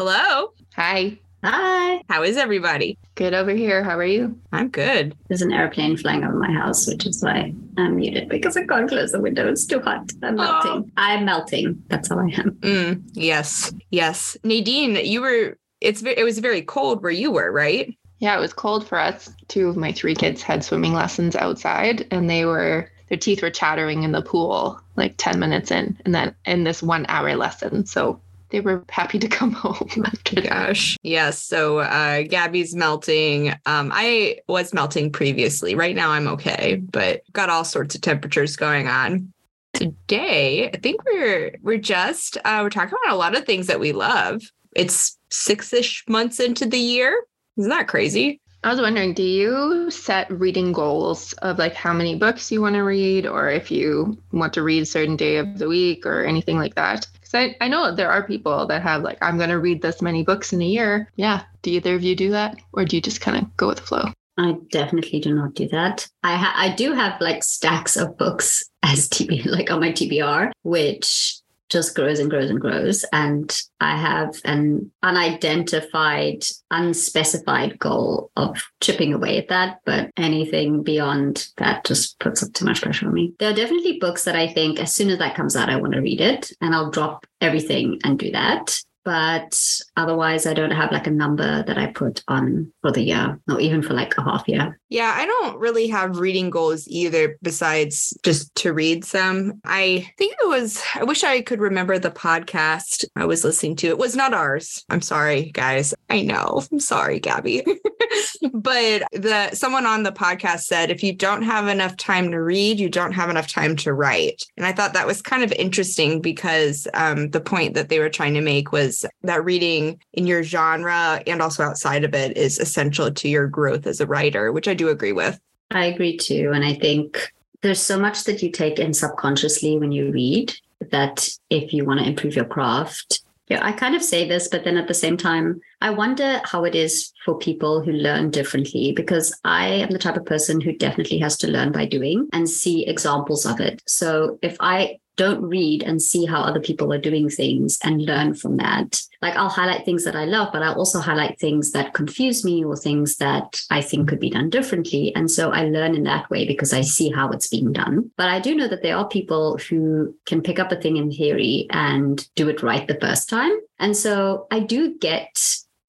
Hello. Hi. Hi. How is everybody? Good over here. How are you? I'm good. There's an airplane flying over my house, which is why I'm muted because I can't close the window. It's too hot. I'm melting. Oh. I'm melting. That's how I am. Mm, yes. Yes. Nadine, you were. It's. It was very cold where you were, right? Yeah, it was cold for us. Two of my three kids had swimming lessons outside, and they were their teeth were chattering in the pool like 10 minutes in, and then in this one hour lesson. So they were happy to come home after Gosh. Yes. So uh, Gabby's melting. Um, I was melting previously. Right now I'm okay, but got all sorts of temperatures going on. Today, I think we're we're just uh, we're talking about a lot of things that we love. It's six-ish months into the year. Isn't that crazy? I was wondering, do you set reading goals of like how many books you want to read, or if you want to read a certain day of the week, or anything like that? Because I, I know there are people that have like, I'm going to read this many books in a year. Yeah. Do either of you do that? Or do you just kind of go with the flow? I definitely do not do that. I ha- I do have like stacks of books as TB like on my TBR, which just grows and grows and grows. And I have an unidentified, unspecified goal of chipping away at that. But anything beyond that just puts up too much pressure on me. There are definitely books that I think as soon as that comes out, I want to read it and I'll drop everything and do that but otherwise i don't have like a number that i put on for the year or even for like a half year. Yeah i don't really have reading goals either besides just to read some. I think it was i wish i could remember the podcast i was listening to. It was not ours. I'm sorry guys. I know. I'm sorry gabby. But the someone on the podcast said if you don't have enough time to read you don't have enough time to write. And i thought that was kind of interesting because um, the point that they were trying to make was that reading in your genre and also outside of it is essential to your growth as a writer, which I do agree with. I agree too. And I think there's so much that you take in subconsciously when you read that if you want to improve your craft, yeah, I kind of say this, but then at the same time, I wonder how it is for people who learn differently because I am the type of person who definitely has to learn by doing and see examples of it. So if I don't read and see how other people are doing things and learn from that. Like I'll highlight things that I love, but I'll also highlight things that confuse me or things that I think could be done differently. And so I learn in that way because I see how it's being done. But I do know that there are people who can pick up a thing in theory and do it right the first time. And so I do get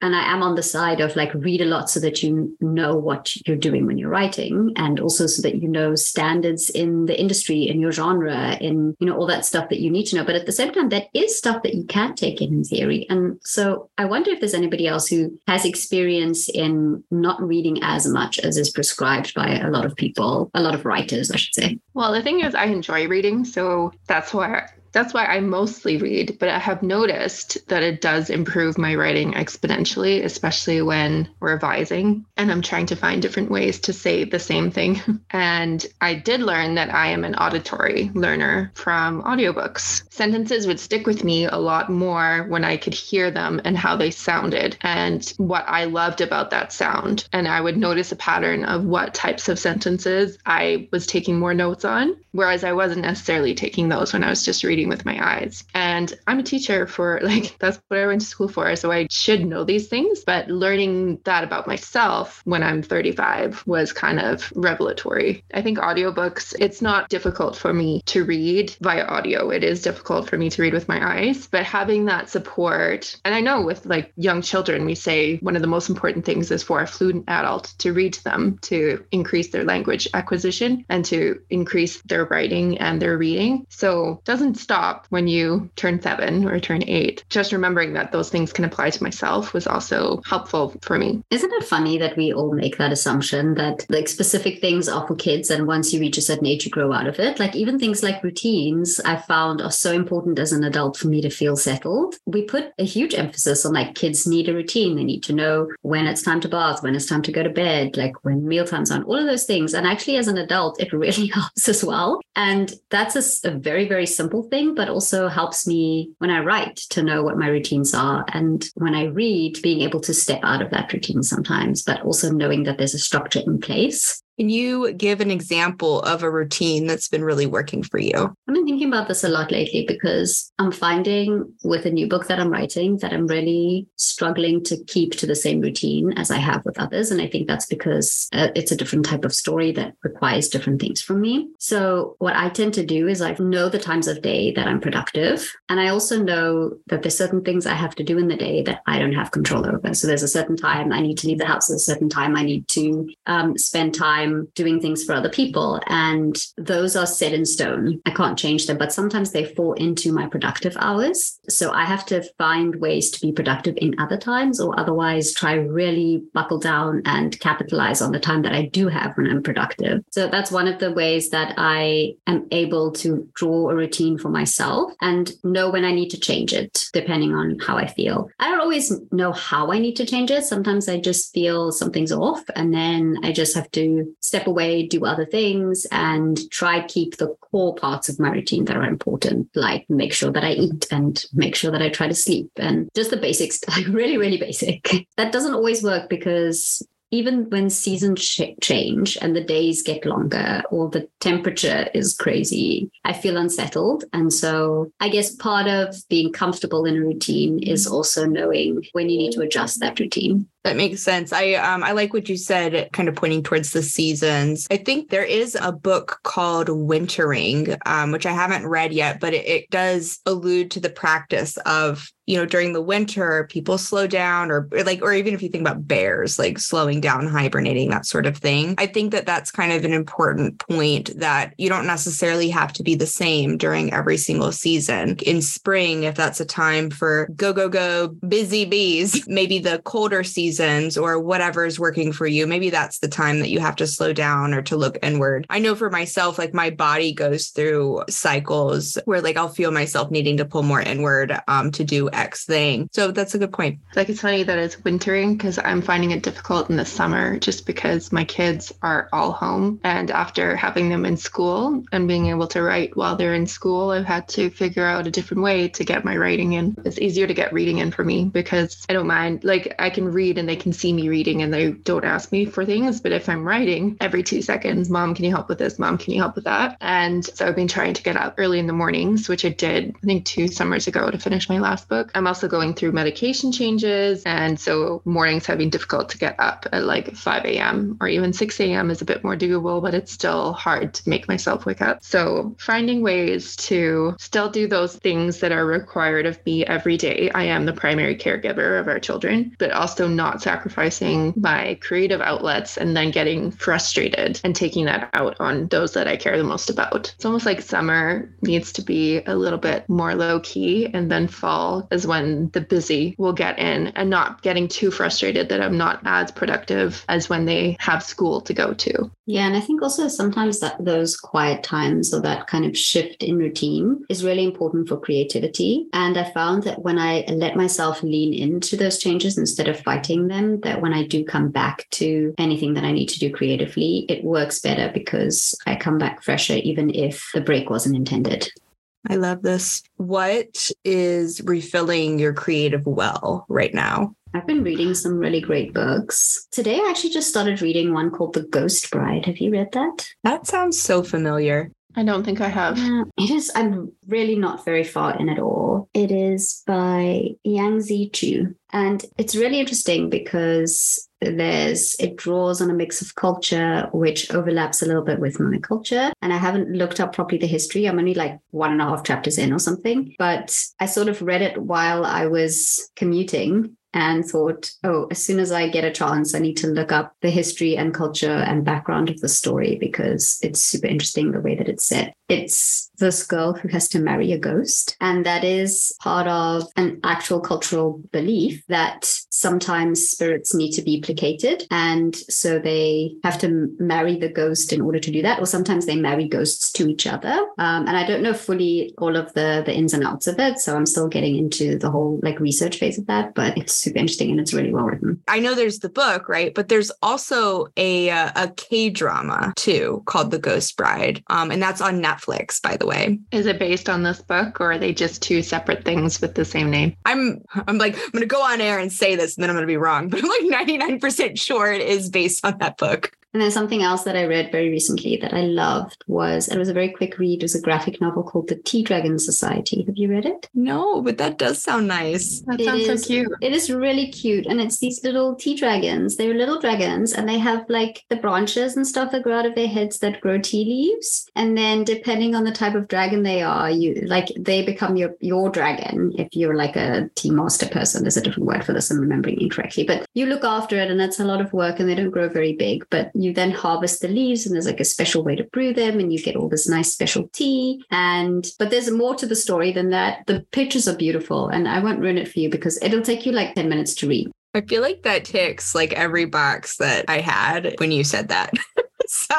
and I am on the side of like read a lot so that you know what you're doing when you're writing, and also so that you know standards in the industry, in your genre, in you know all that stuff that you need to know. But at the same time, that is stuff that you can take in in theory. And so I wonder if there's anybody else who has experience in not reading as much as is prescribed by a lot of people, a lot of writers, I should say. Well, the thing is, I enjoy reading, so that's why that's why I mostly read, but I have noticed that it does improve my writing exponentially, especially when revising and I'm trying to find different ways to say the same thing. And I did learn that I am an auditory learner from audiobooks. Sentences would stick with me a lot more when I could hear them and how they sounded and what I loved about that sound. And I would notice a pattern of what types of sentences I was taking more notes on, whereas I wasn't necessarily taking those when I was just reading reading with my eyes. And I'm a teacher for like, that's what I went to school for. So I should know these things. But learning that about myself when I'm 35 was kind of revelatory. I think audiobooks, it's not difficult for me to read via audio. It is difficult for me to read with my eyes, but having that support, and I know with like young children, we say one of the most important things is for a fluent adult to read to them to increase their language acquisition and to increase their writing and their reading. So doesn't stop when you turn seven or turn eight. Just remembering that those things can apply to myself was also helpful for me. Isn't it funny that we all make that assumption that like specific things are for kids and once you reach a certain age, you grow out of it? Like even things like routines, I found are so important as an adult for me to feel settled. We put a huge emphasis on like kids need a routine. They need to know when it's time to bath, when it's time to go to bed, like when meal times on, all of those things. And actually, as an adult, it really helps as well. And that's a, a very, very simple thing but also helps me when I write to know what my routines are. And when I read, being able to step out of that routine sometimes, but also knowing that there's a structure in place Can you give an example of a routine that's been really working for you? I've been thinking about this a lot lately because I'm finding with a new book that I'm writing that I'm really struggling to keep to the same routine as I have with others. And I think that's because uh, it's a different type of story that requires different things from me. So, what I tend to do is I know the times of day that I'm productive. And I also know that there's certain things I have to do in the day that I don't have control over. So, there's a certain time I need to leave the house at a certain time. I need to um, spend time doing things for other people. And those are set in stone. I can't change them, but sometimes they fall into my productive hours. So I have to find ways to be productive in other times or otherwise try really buckle down and capitalize on the time that I do have when I'm productive. So that's one of the ways that I am able to draw a routine for myself and know when I need to change it, depending on how I feel. I don't always know how I need to change it. Sometimes I just feel something's off and then I just have to step away, do other things and try keep the core parts of my routine that are important, like make sure that I mm-hmm. eat and make sure that I try to sleep and just the basics, like really, really basic. That doesn't always work because even when seasons change and the days get longer or the temperature is crazy, I feel unsettled. And so I guess part of being comfortable in a routine is mm-hmm. also knowing when you need to adjust that routine. That makes sense. I um I like what you said, kind of pointing towards the seasons. I think there is a book called Wintering, um, which I haven't read yet, but it, it does allude to the practice of you know during the winter people slow down or, or like or even if you think about bears like slowing down hibernating that sort of thing i think that that's kind of an important point that you don't necessarily have to be the same during every single season in spring if that's a time for go go go busy bees maybe the colder seasons or whatever is working for you maybe that's the time that you have to slow down or to look inward i know for myself like my body goes through cycles where like i'll feel myself needing to pull more inward um, to do X thing. So that's a good point. Like it's funny that it's wintering because I'm finding it difficult in the summer just because my kids are all home. And after having them in school and being able to write while they're in school, I've had to figure out a different way to get my writing in. It's easier to get reading in for me because I don't mind. Like I can read and they can see me reading and they don't ask me for things. But if I'm writing every two seconds, mom, can you help with this? Mom, can you help with that? And so I've been trying to get up early in the mornings, which I did, I think, two summers ago to finish my last book. I'm also going through medication changes. And so mornings have been difficult to get up at like 5 a.m. or even 6 a.m. is a bit more doable, but it's still hard to make myself wake up. So finding ways to still do those things that are required of me every day. I am the primary caregiver of our children, but also not sacrificing my creative outlets and then getting frustrated and taking that out on those that I care the most about. It's almost like summer needs to be a little bit more low key and then fall is when the busy will get in and not getting too frustrated that I'm not as productive as when they have school to go to. Yeah, and I think also sometimes that those quiet times or that kind of shift in routine is really important for creativity. And I found that when I let myself lean into those changes instead of fighting them, that when I do come back to anything that I need to do creatively, it works better because I come back fresher, even if the break wasn't intended. I love this. What is refilling your creative well right now? I've been reading some really great books. Today, I actually just started reading one called The Ghost Bride. Have you read that? That sounds so familiar. I don't think I have. Yeah, it is. I'm really not very far in at all. It is by Yangsze Choo. And it's really interesting because there's it draws on a mix of culture which overlaps a little bit with my culture and i haven't looked up properly the history i'm only like one and a half chapters in or something but i sort of read it while i was commuting and thought, oh, as soon as I get a chance, I need to look up the history and culture and background of the story because it's super interesting the way that it's set. It's this girl who has to marry a ghost. And that is part of an actual cultural belief that sometimes spirits need to be placated. And so they have to marry the ghost in order to do that. Or sometimes they marry ghosts to each other. Um, and I don't know fully all of the, the ins and outs of it. So I'm still getting into the whole like research phase of that, but it's super interesting and it's really well written. I know there's the book, right? But there's also a, uh, a K drama too called The Ghost Bride. Um, and that's on Netflix, by the way way. Is it based on this book or are they just two separate things with the same name? I'm I'm like I'm going to go on air and say this and then I'm going to be wrong, but I'm like 99% sure it is based on that book. And then something else that I read very recently that I loved was it was a very quick read. It was a graphic novel called The Tea Dragon Society. Have you read it? No, but that does sound nice. That It sounds is- so cute. It is really cute. And it's these little tea dragons. They're little dragons and they have like the branches and stuff that grow out of their heads that grow tea leaves. And then depending on the type of dragon they are, you like they become your your dragon if you're like a tea master person. There's a different word for this, I'm remembering incorrectly. But you look after it and that's a lot of work and they don't grow very big. But you then harvest the leaves and there's like a special way to brew them and you get all this nice special tea. And but there's more to the story than that. The pictures are beautiful and I won't ruin it for you because it'll take you like 10 minutes to read. I feel like that ticks like every box that I had when you said that. so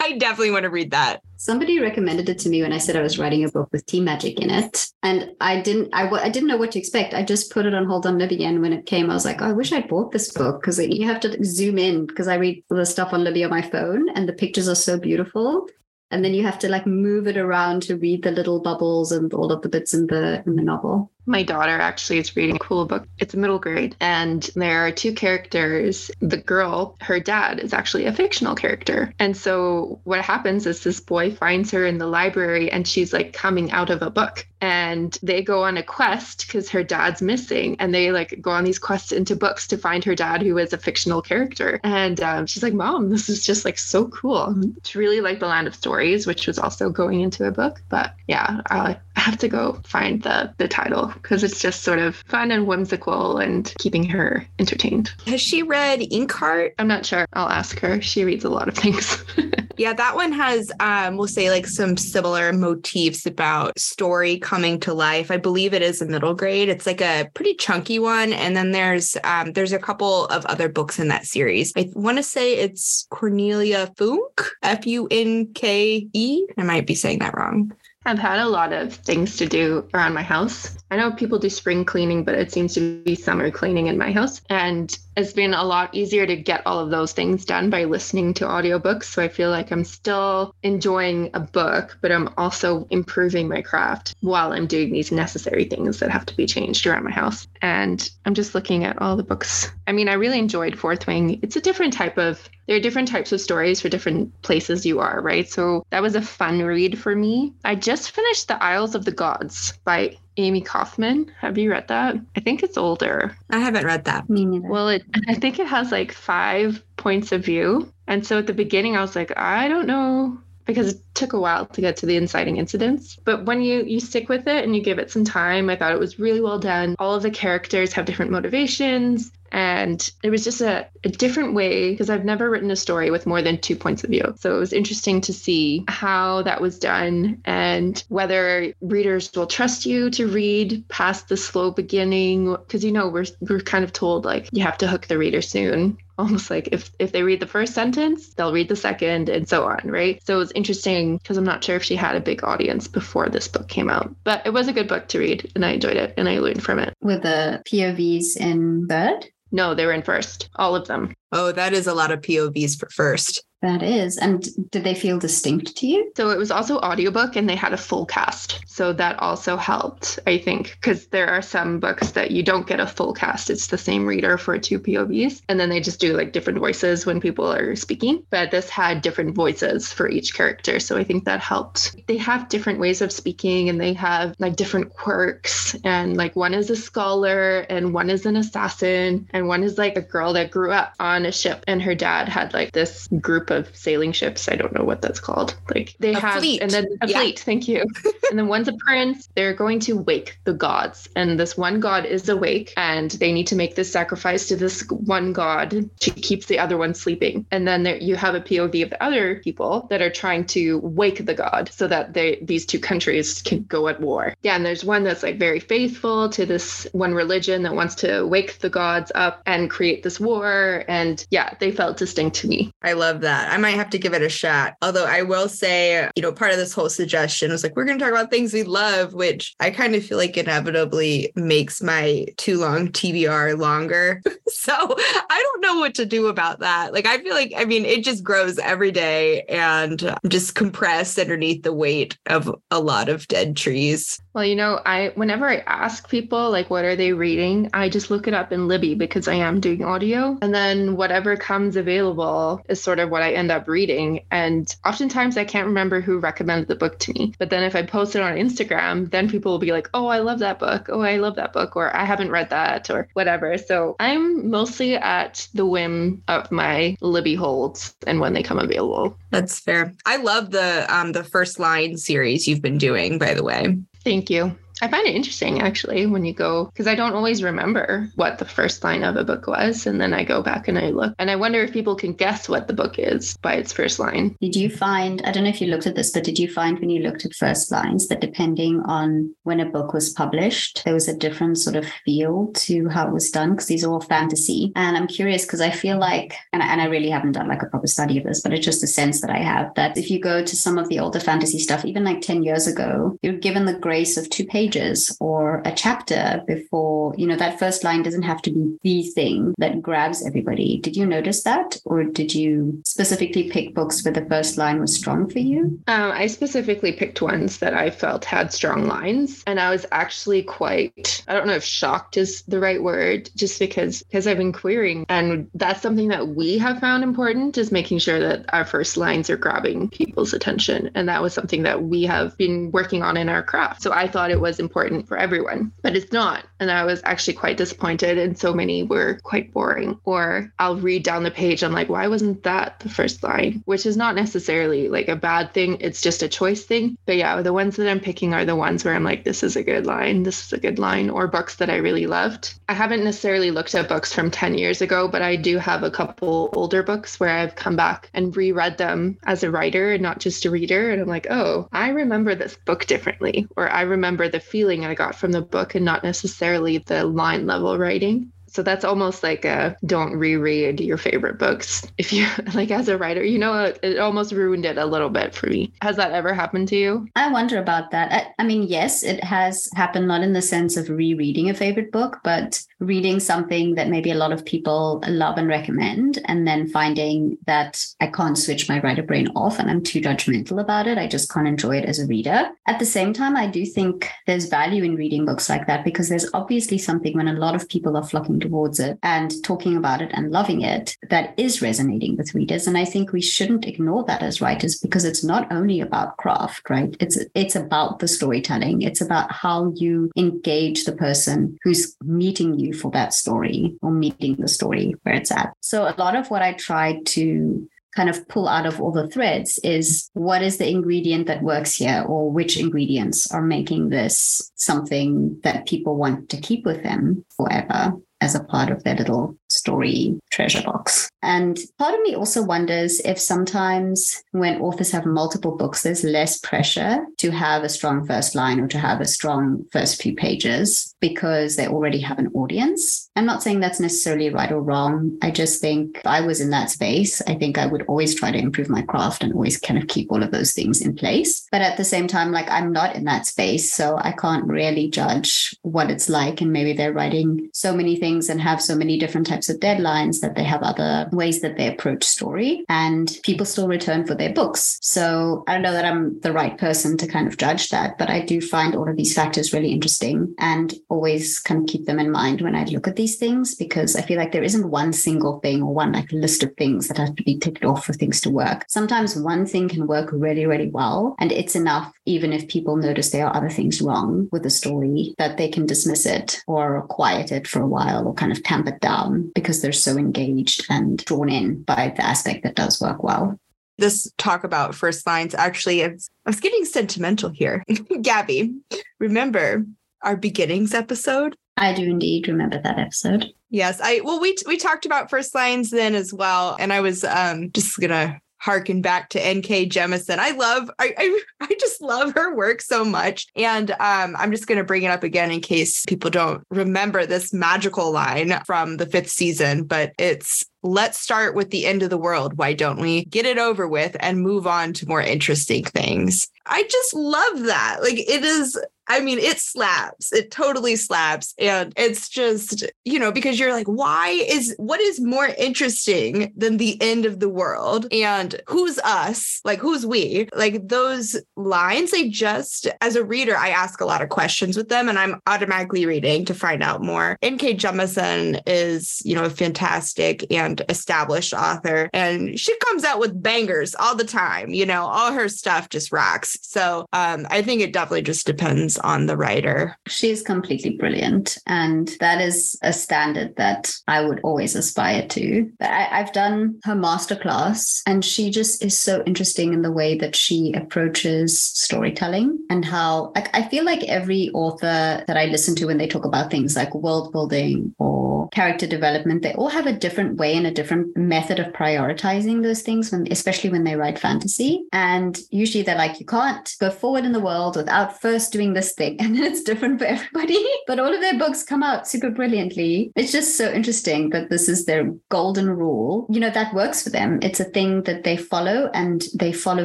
I definitely want to read that. Somebody recommended it to me when I said I was writing a book with tea magic in it, and I didn't. I, I didn't know what to expect. I just put it on hold on Libby, and when it came, I was like, oh, I wish I'd bought this book because you have to zoom in because I read the stuff on Libby on my phone, and the pictures are so beautiful. And then you have to like move it around to read the little bubbles and all of the bits in the in the novel. My daughter actually is reading a cool book. It's a middle grade, and there are two characters. The girl, her dad, is actually a fictional character. And so what happens is this boy finds her in the library, and she's like coming out of a book. And they go on a quest because her dad's missing, and they like go on these quests into books to find her dad, who is a fictional character. And um, she's like, "Mom, this is just like so cool." It's really like the Land of Stories, which was also going into a book. But yeah, I I have to go find the the title because it's just sort of fun and whimsical and keeping her entertained. Has she read Inkheart? I'm not sure. I'll ask her. She reads a lot of things. Yeah, that one has, um, we'll say, like some similar motifs about story coming to life. I believe it is a middle grade. It's like a pretty chunky one, and then there's um, there's a couple of other books in that series. I want to say it's Cornelia Funke, F U N K E. I might be saying that wrong. I've had a lot of things to do around my house. I know people do spring cleaning, but it seems to be summer cleaning in my house. And it's been a lot easier to get all of those things done by listening to audiobooks. So I feel like I'm still enjoying a book, but I'm also improving my craft while I'm doing these necessary things that have to be changed around my house. And I'm just looking at all the books. I mean, I really enjoyed Fourth Wing. It's a different type of there are different types of stories for different places you are, right? So that was a fun read for me. I just finished The Isles of the Gods by Amie Kaufman. Have you read that? I think it's older. I haven't read that. Me neither. Well, it I think it has like five points of view. And so at the beginning I was like, I don't know because it took a while to get to the inciting incidents. But when you you stick with it and you give it some time, I thought it was really well done. All of the characters have different motivations. And it was just a, a different way because I've never written a story with more than two points of view. So it was interesting to see how that was done and whether readers will trust you to read past the slow beginning. Because, you know, we're, we're kind of told like you have to hook the reader soon almost like if if they read the first sentence they'll read the second and so on right so it was interesting because i'm not sure if she had a big audience before this book came out but it was a good book to read and i enjoyed it and i learned from it With the POVs in Bird. No they were in first all of them Oh, that is a lot of POVs for first. That is. And did they feel distinct to you? So it was also audiobook and they had a full cast. So that also helped, I think, because there are some books that you don't get a full cast. It's the same reader for two POVs. And then they just do like different voices when people are speaking. But this had different voices for each character. So I think that helped. They have different ways of speaking and they have like different quirks. And like one is a scholar and one is an assassin and one is like a girl that grew up on a ship and her dad had like this group of sailing ships. I don't know what that's called. Like they A have fleet. and then a Yeah. fleet, thank you. and then one's a prince. They're going to wake the gods. And this one god is awake and they need to make this sacrifice to this one god. She keeps the other one sleeping. And then there, you have a POV of the other people that are trying to wake the god so that they these two countries can go at war. Yeah, and there's one that's like very faithful to this one religion that wants to wake the gods up and create this war. And yeah, they felt distinct to me. I love that. That. I might have to give it a shot. Although I will say, you know, part of this whole suggestion was like, we're going to talk about things we love, which I kind of feel like inevitably makes my too long TBR longer. so I don't know what to do about that. Like, I feel like, I mean, it just grows every day and I'm just compressed underneath the weight of a lot of dead trees. Well, you know, I whenever I ask people like what are they reading, I just look it up in Libby because I am doing audio. And then whatever comes available is sort of what end up reading. And oftentimes I can't remember who recommended the book to me. But then if I post it on Instagram, then people will be like, oh, I love that book. Oh, I love that book. Or I haven't read that or whatever. So I'm mostly at the whim of my Libby holds and when they come available. That's fair. I love the um the first line series you've been doing, by the way. Thank you. I find it interesting actually when you go because I don't always remember what the first line of a book was, and then I go back and I look, and I wonder if people can guess what the book is by its first line. Did you find? I don't know if you looked at this, but did you find when you looked at first lines that depending on when a book was published, there was a different sort of feel to how it was done? Because these are all fantasy, and I'm curious because I feel like, and I, and I really haven't done like a proper study of this, but it's just a sense that I have that if you go to some of the older fantasy stuff, even like ten years ago, you're given the grace of two pages pages or a chapter before, you know, that first line doesn't have to be the thing that grabs everybody. Did you notice that? Or did you specifically pick books where the first line was strong for you? Um, I specifically picked ones that I felt had strong lines. And I was actually quite, I don't know if shocked is the right word, just because because I've been querying. And that's something that we have found important is making sure that our first lines are grabbing people's attention. And that was something that we have been working on in our craft. So I thought it was important for everyone, but it's not. And I was actually quite disappointed. And so many were quite boring. Or I'll read down the page. I'm like, why wasn't that the first line? Which is not necessarily like a bad thing. It's just a choice thing. But yeah, the ones that I'm picking are the ones where I'm like, this is a good line. This is a good line. Or books that I really loved. I haven't necessarily looked at books from 10 years ago, but I do have a couple older books where I've come back and reread them as a writer and not just a reader. And I'm like, oh, I remember this book differently. Or I remember the feeling I got from the book and not necessarily the line level writing. So that's almost like a don't reread your favorite books. If you like as a writer, you know, it, almost ruined it a little bit for me. Has that ever happened to you? I wonder about that. I, I mean, yes, it has happened, not in the sense of rereading a favorite book, but reading something that maybe a lot of people love and recommend, and then finding that I can't switch my writer brain off and I'm too judgmental about it. I just can't enjoy it as a reader. At the same time, I do think there's value in reading books like that because there's obviously something when a lot of people are flocking towards it and talking about it and loving it that is resonating with readers. And I think we shouldn't ignore that as writers because it's not only about craft, right? It's it's about the storytelling. It's about how you engage the person who's meeting you for that story or meeting the story where it's at. So a lot of what I try to kind of pull out of all the threads is what is the ingredient that works here or which ingredients are making this something that people want to keep with them forever as a part of their little story treasure box. And part of me also wonders if sometimes when authors have multiple books, there's less pressure to have a strong first line or to have a strong first few pages because they already have an audience. I'm not saying that's necessarily right or wrong. I just think if I was in that space, I think I would always try to improve my craft and always kind of keep all of those things in place. But at the same time, like I'm not in that space, so I can't really judge what it's like. And maybe they're writing so many things and have so many different types of deadlines that they have other ways that they approach story and people still return for their books. So I don't know that I'm the right person to kind of judge that, but I do find all of these factors really interesting and always kind of keep them in mind when I look at these things because I feel like there isn't one single thing or one like list of things that have to be ticked off for things to work. Sometimes one thing can work really, really well and it's enough even if people notice there are other things wrong with the story that they can dismiss it or quiet it for a while or kind of tamp it down because they're so engaged and drawn in by the aspect that does work well. This talk about first lines actually, I was getting sentimental here. Gabby, remember our beginnings episode? I do indeed remember that episode. Yes, I well we we talked about first lines then as well, and I was um just gonna harken back to N.K. Jemisin. I love, I, I, I just love her work so much. And um, I'm just going to bring it up again in case people don't remember this magical line from the fifth season, but it's let's start with the end of the world. Why don't we get it over with and move on to more interesting things? I just love that. Like it is I mean, it slaps. It totally slaps. And it's just, you know, because you're like, why is what is more interesting than the end of the world? And who's us? Like, who's we? Like, those lines, they just, as a reader, I ask a lot of questions with them and I'm automatically reading to find out more. N.K. Jemisin is, you know, a fantastic and established author. And she comes out with bangers all the time. You know, all her stuff just rocks. So um, I think it definitely just depends on the writer. She's completely brilliant. And that is a standard that I would always aspire to. I, I've done her masterclass, and she just is so interesting in the way that she approaches storytelling and how, like, I feel like every author that I listen to when they talk about things like world building or character development, they all have a different way and a different method of prioritizing those things, when, especially when they write fantasy. And usually they're like, you can't go forward in the world without first doing this thing. And then it's different for everybody. But all of their books come out super brilliantly. It's just so interesting that this is their golden rule. You know, that works for them. It's a thing that they follow and they follow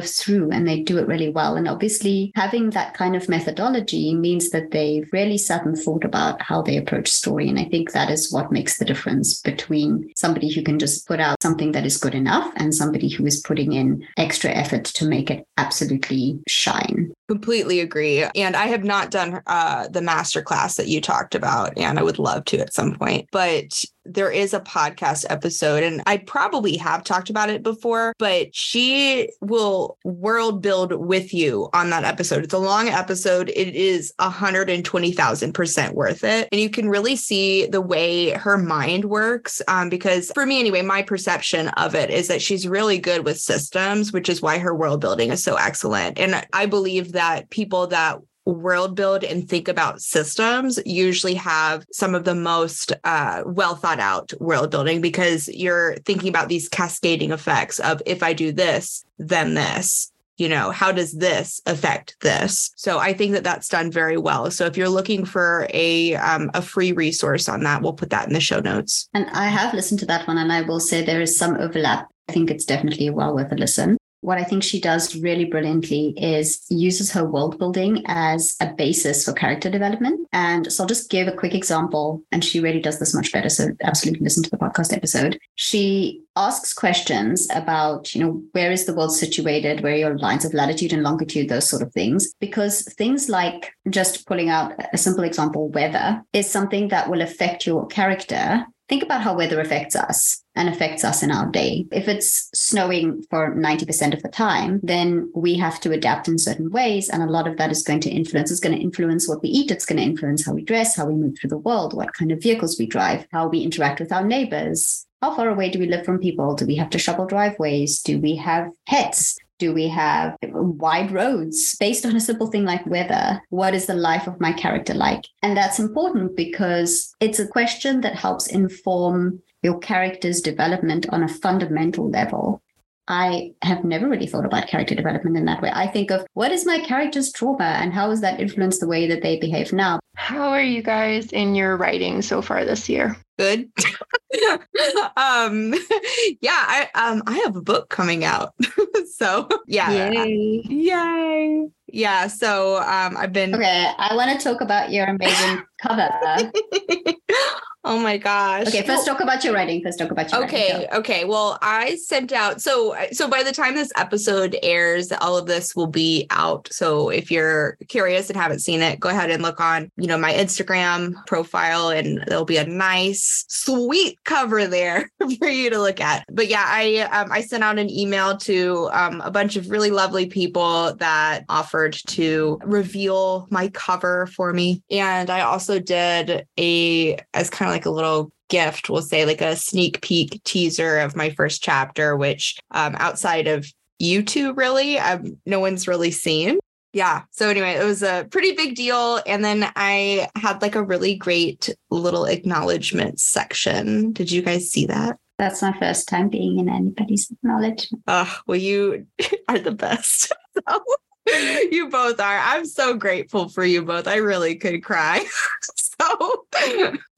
through and they do it really well. And obviously, having that kind of methodology means that they've really sat and thought about how they approach story. And I think that is what makes the difference between somebody who can just put out something that is good enough and somebody who is putting in extra effort to make it absolutely shine. Completely agree. And I have not done uh, the master class that you talked about, and I would love to at some point. But there is a podcast episode, and I probably have talked about it before, but she will world build with you on that episode. It's a long episode. It is 120,000% worth it. And you can really see the way her mind works. Um, because for me, anyway, my perception of it is that she's really good with systems, which is why her world building is so excellent. And I believe that people that world build and think about systems usually have some of the most uh, well thought out world building because you're thinking about these cascading effects of if I do this, then this. You know, how does this affect this? So I think that that's done very well. So if you're looking for a um, a free resource on that, we'll put that in the show notes. And I have listened to that one, and I will say there is some overlap. I think it's definitely well worth a listen what I think she does really brilliantly is uses her world building as a basis for character development. And so I'll just give a quick example, and she really does this much better. So absolutely listen to the podcast episode. She asks questions about, you know, where is the world situated, where are your lines of latitude and longitude, those sort of things. Because things like just pulling out a simple example, weather, is something that will affect your character think about how weather affects us and affects us in our day. If it's snowing for 90% of the time, then we have to adapt in certain ways. And a lot of that is going to influence, it's going to influence what we eat. It's going to influence how we dress, how we move through the world, what kind of vehicles we drive, how we interact with our neighbors. How far away do we live from people? Do we have to shovel driveways? Do we have pets? Do we have wide roads based on a simple thing like weather? What is the life of my character like? And that's important because it's a question that helps inform your character's development on a fundamental level. I have never really thought about character development in that way. I think of what is my character's trauma and how has that influenced the way that they behave now? How are you guys in your writing so far this year? Good. um yeah, I um I have a book coming out. so yeah. Yay. Yay. Yeah. So um I've been Okay, I want to talk about your amazing cover. Oh my gosh. Okay, first talk about your writing. First talk about your okay, writing. Okay. Well, I sent out so so by the time this episode airs, all of this will be out. So if you're curious and haven't seen it, go ahead and look on, you know, my Instagram profile and there'll be a nice sweet cover there for you to look at. But yeah, I um, I sent out an email to um, a bunch of really lovely people that offered to reveal my cover for me. And I also did a as kind of like a little gift, we'll say like a sneak peek teaser of my first chapter, which um, outside of you two, really, um, no one's really seen. Yeah. So anyway, it was a pretty big deal. And then I had like a really great little acknowledgement section. Did you guys see that? That's my first time being in anybody's acknowledgement. Oh, well, you are the best. so, you both are. I'm so grateful for you both. I really could cry. so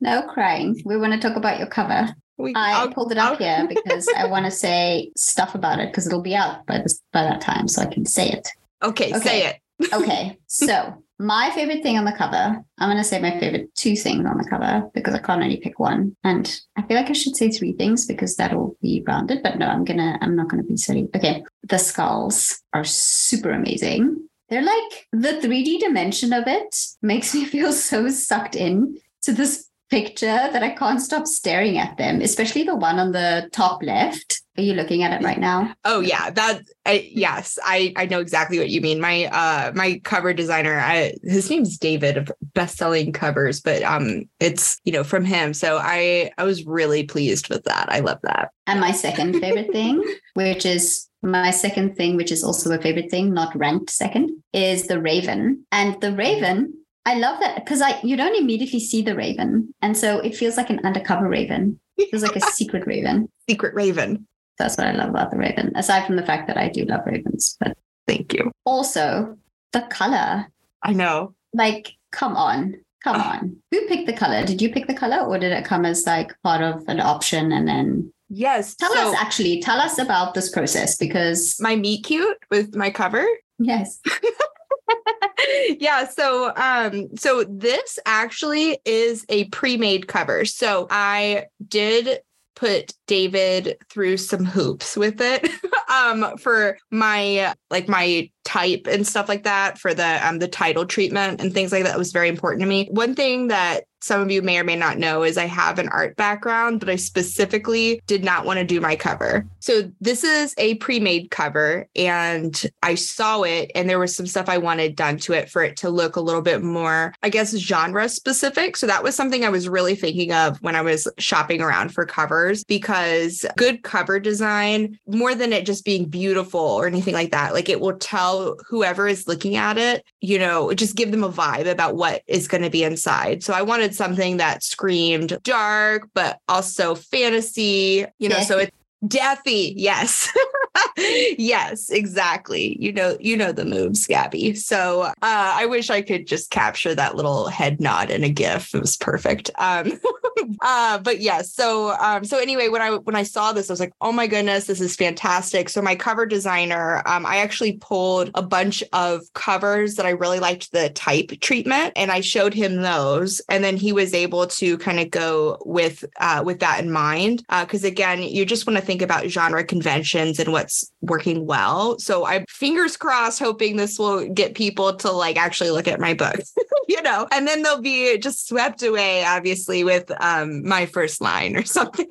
no crying. We want to talk about your cover. We, I I'll- pulled it up I'll- here because I want to say stuff about it because it'll be out by this by that time, so I can say it. Okay, Okay. say it. Okay, so my favorite thing on the cover, I'm going to say my favorite two things on the cover because I can't only pick one. And I feel like I should say three things because that'll be rounded, but no, I'm going to, I'm not going to be silly. Okay. The skulls are super amazing. They're like the 3D dimension of it makes me feel so sucked in to this picture that I can't stop staring at them, especially the one on the top left. Are you looking at it right now? Oh yeah, that I, yes, I I know exactly what you mean. My uh my cover designer, I, his name's David of best-selling covers, but um it's you know from him. So I I was really pleased with that. I love that. And my second favorite thing, which is my second thing, which is also a favorite thing, not ranked second, is the raven. And the raven, I love that because I you don't immediately see the raven. And so it feels like an undercover raven. It feels like a secret raven. Secret Raven. That's what I love about the raven, aside from the fact that I do love ravens. But Thank you. also the color. I know. Like, come on. Come on. Who picked the color? Did you pick the color or did it come as like part of an option and then Yes. tell so us actually tell us about this process because my meet cute with my cover. yes yeah so um so this actually is a pre-made cover so i did put david through some hoops with it um for my like my type and stuff like that for the um the title treatment and things like that was very important to me one thing that some of you may or may not know is I have an art background, but I specifically did not want to do my cover. So this is a pre-made cover and I saw it and there was some stuff I wanted done to it for it to look a little bit more, I guess, genre specific. So that was something I was really thinking of when I was shopping around for covers because good cover design, more than it just being beautiful or anything like that, like it will tell whoever is looking at it, you know, just give them a vibe about what is going to be inside. So I wanted something that screamed dark, but also fantasy, you know, so it's deathy. Yes. yes, exactly. You know, you know the moves, Gabby. So uh, I wish I could just capture that little head nod in a GIF. It was perfect. Um, uh, but yes. so um, so anyway, when I when I saw this, I was like, oh my goodness, this is fantastic. So my cover designer, um, I actually pulled a bunch of covers that I really liked the type treatment, and I showed him those, and then he was able to kind of go with uh, with that in mind. Because again, you just want to think about genre conventions and what's working well. So I'm fingers crossed, hoping this will get people to like actually look at my book, you know, and then they'll be just swept away, obviously, with um, my first line or something.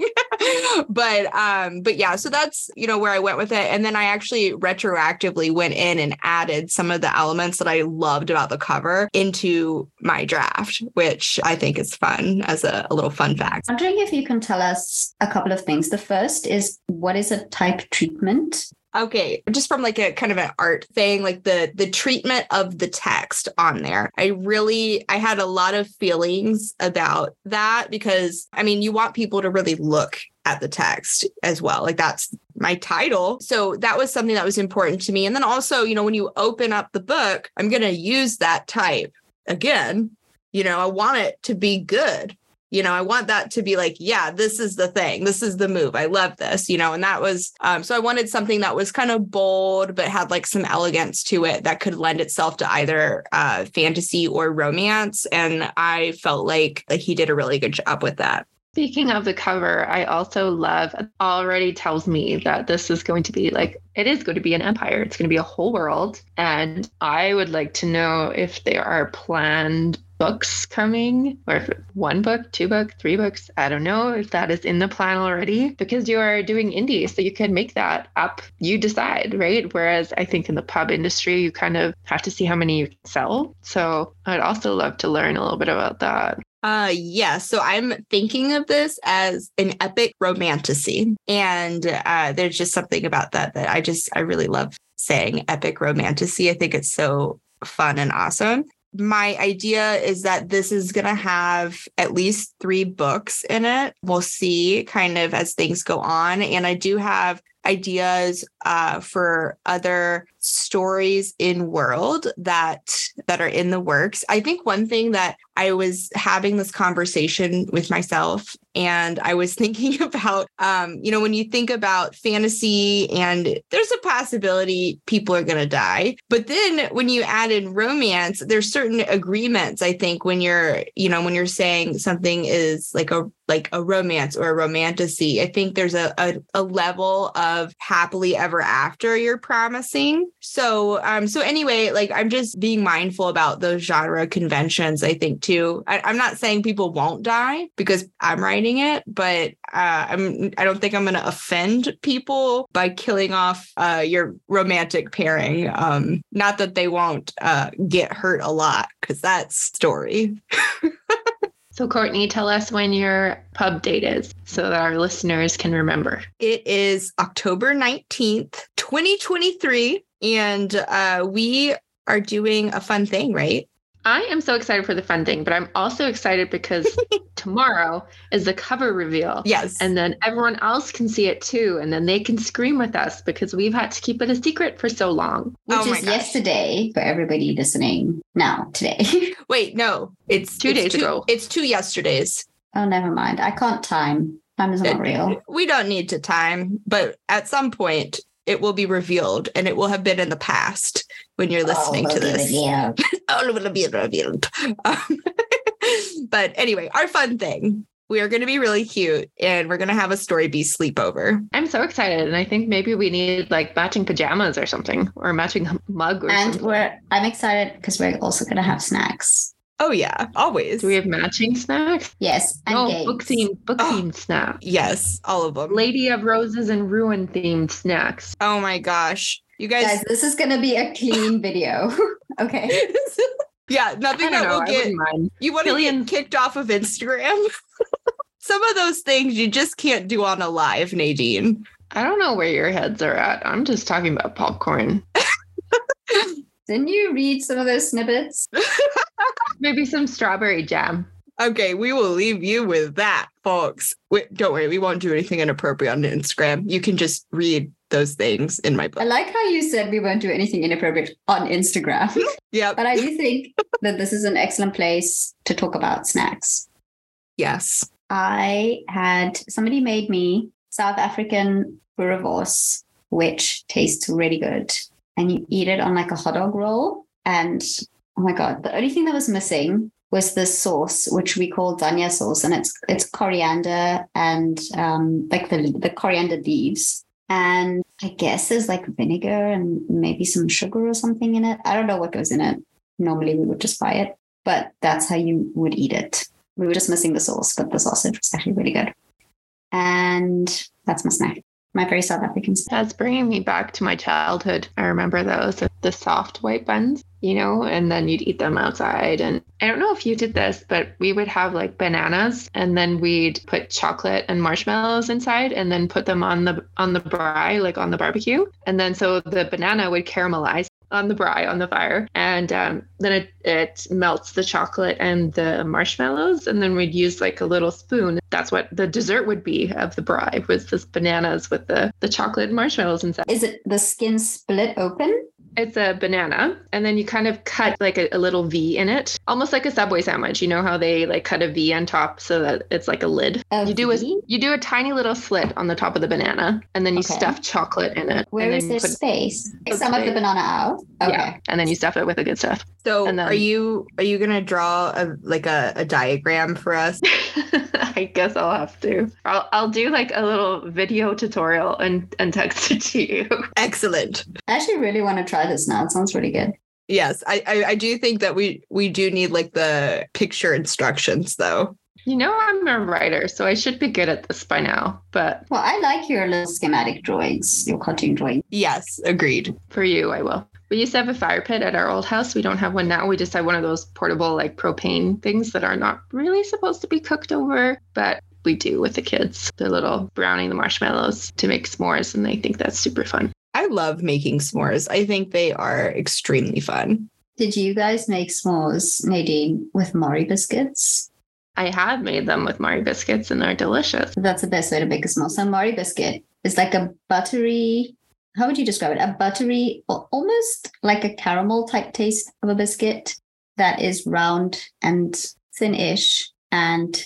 but um, but yeah, so that's you know where I went with it, and then I actually retroactively went in and added some of the elements that I loved about the cover into my draft, which I think is fun as a, a little fun fact. I'm wondering if you can tell us a couple of things the first is what is a type treatment Okay, just from like a kind of an art thing, like the the treatment of the text on there. I really I had a lot of feelings about that because I mean, you want people to really look at the text as well. Like that's my title. So that was something that was important to me. And then also, you know, when you open up the book, I'm going to use that type again. You know, I want it to be good you know i want that to be like yeah this is the thing this is the move i love this you know and that was um, so i wanted something that was kind of bold but had like some elegance to it that could lend itself to either uh, fantasy or romance and i felt like, like he did a really good job with that Speaking of the cover, I also love it already tells me that this is going to be like it is going to be an empire. It's going to be a whole world. And I would like to know if there are planned books coming or if one book, two book, three books. I don't know if that is in the plan already because you are doing indie. So you can make that up. You decide, right? Whereas I think in the pub industry, you kind of have to see how many you sell. So I'd also love to learn a little bit about that. Uh yeah, so I'm thinking of this as an epic romantasy. And uh there's just something about that that I just I really love saying epic romantasy. I think it's so fun and awesome. My idea is that this is going to have at least 3 books in it. We'll see kind of as things go on and I do have ideas uh, for other stories in world that that are in the works. I think one thing that I was having this conversation with myself and I was thinking about um, you know, when you think about fantasy and there's a possibility people are going to die, but then when you add in romance, there's certain agreements I think when you're, you know, when you're saying something is like a like a romance or a romantasy. I think there's a, a, a level of happily ever after you're promising. So um so anyway, like I'm just being mindful about those genre conventions, I think too. I, am not saying people won't die because I'm writing it, but uh, I'm I don't think I'm gonna offend people by killing off uh, your romantic pairing. Um, not that they won't uh, get hurt a lot, because that's story. So, Courtney, tell us when your pub date is so that our listeners can remember. It is October 19th, 2023. And uh, we are doing a fun thing, right? I am so excited for the funding, but I'm also excited because tomorrow is the cover reveal. Yes. And then everyone else can see it too. And then they can scream with us because we've had to keep it a secret for so long. Which oh is yesterday for everybody listening now, today. Wait, no, it's two it's days two, ago. It's two yesterdays. Oh, never mind. I can't time. Time is not uh, real. We don't need to time, but at some point it will be revealed and it will have been in the past when you're listening to this. All will be revealed. Um, but anyway, our fun thing. We are going to be really cute and we're going to have a Storybeast sleepover. I'm so excited. And I think maybe we need like matching pajamas or something or matching mug or and something. we're I'm excited because we're also going to have snacks. Oh yeah, always. Do we have matching snacks? Yes. And oh, games. book themed, book oh, themed snacks. Yes, all of them. Lady of Roses and Ruin themed snacks. Oh my gosh, you guys. Guys, this is gonna be a clean video. okay. yeah, nothing that know, will get you want to get kicked off of Instagram. Some of those things you just can't do on a live, Nadine. I don't know where your heads are at. I'm just talking about popcorn. Didn't you read some of those snippets? Maybe some strawberry jam. Okay, we will leave you with that, folks. Wait, don't worry, we won't do anything inappropriate on Instagram. You can just read those things in my book. I like how you said we won't do anything inappropriate on Instagram. yeah. But I do think that this is an excellent place to talk about snacks. Yes. I had somebody made me South African boerewors, which tastes really good and you eat it on like a hot dog roll. And oh my god, the only thing that was missing was this sauce, which we call dhania sauce, and it's it's coriander and um, like the the coriander leaves. And I guess there's like vinegar and maybe some sugar or something in it. I don't know what goes in it. Normally we would just buy it, but that's how you would eat it. We were just missing the sauce, but the sausage was actually really good. And that's my snack my very South African That's bringing me back to my childhood. I remember those, the soft white buns, you know, and then you'd eat them outside. And I don't know if you did this, but we would have like bananas and then we'd put chocolate and marshmallows inside and then put them on the on the braai, like on the barbecue. And then so the banana would caramelize on the braai on the fire. And um, then it, it melts the chocolate and the marshmallows and then we'd use like a little spoon. That's what the dessert would be of the braai was this bananas with the the chocolate and marshmallows inside. Is it the skin split open it's a banana, and then you kind of cut like a, a, little V in it, almost like a Subway sandwich. You know how they like cut a V on top so that it's like a lid. A you do a you do a tiny little slit on the top of the banana, and then you okay. stuff chocolate in it. Where is there space? Take some of the banana out. Okay. Yeah, and then you stuff it with the good stuff. So, then, are you are you gonna draw a like a, a diagram for us? I guess I'll have to. I'll I'll do like a little video tutorial and and text it to you. Excellent. I actually really want to try this now. It sounds really good. Yes, I, I, I do think that we we do need like the picture instructions though. You know, I'm a writer, so I should be good at this by now. But well, I like your little schematic drawings, your cartoon drawing. Yes, agreed. For you, I will. We used to have a fire pit at our old house. We don't have one now. We just have one of those portable, like propane things that are not really supposed to be cooked over, but we do with the kids. They're little browning the marshmallows to make s'mores, and they think that's super fun. I love making s'mores. I think they are extremely fun. Did you guys make s'mores, Nadine, with Marie biscuits? I have made them with Marie biscuits and they're delicious. That's the best way to make a s'more. So Marie biscuit, It's like a buttery, how would you describe it? A buttery, almost like a caramel type taste of a biscuit that is round and thin-ish and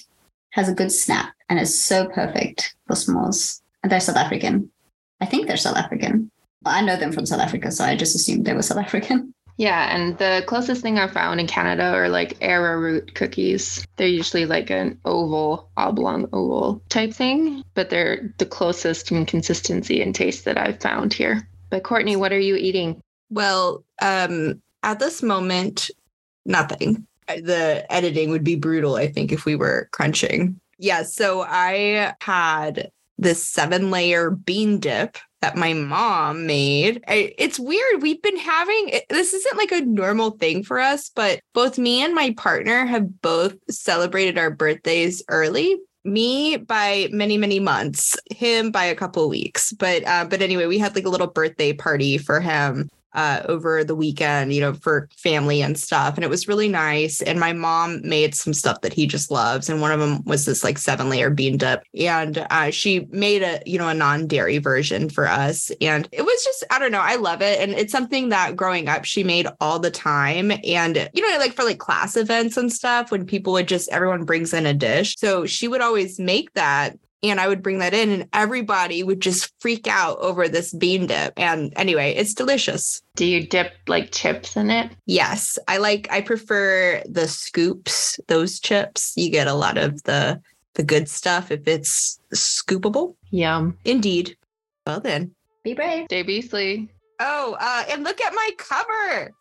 has a good snap and is so perfect for s'mores. And they're South African. I think they're South African. Well, I know them from South Africa, so I just assumed they were South African. Yeah, and the closest thing I've found in Canada are like arrowroot cookies. They're usually like an oval, oblong oval type thing, but they're the closest in consistency and taste that I've found here. But Courtney, what are you eating? Well, um, at this moment, nothing. The editing would be brutal, I think, if we were crunching. Yeah, so I had this seven layer bean dip that my mom made. I, it's weird. We've been having this isn't like a normal thing for us, but both me and my partner have both celebrated our birthdays early. Me by many many months, him by a couple weeks. But uh, but anyway, we had like a little birthday party for him uh, over the weekend, you know, for family and stuff. And it was really nice. And my mom made some stuff that he just loves. And one of them was this like seven layer bean dip. And uh, she made a, you know, a non dairy version for us. And it was just, I don't know, I love it. And it's something that growing up, she made all the time. And, you know, like for like class events and stuff, when people would just, everyone brings in a dish. So she would always make that and I would bring that in, and everybody would just freak out over this bean dip. And anyway, it's delicious. Do you dip like chips in it? Yes, I like. I prefer the scoops. Those chips, you get a lot of the the good stuff if it's scoopable. Yum. Indeed. Well then, be brave, stay beastly. Oh, uh, and look at my cover.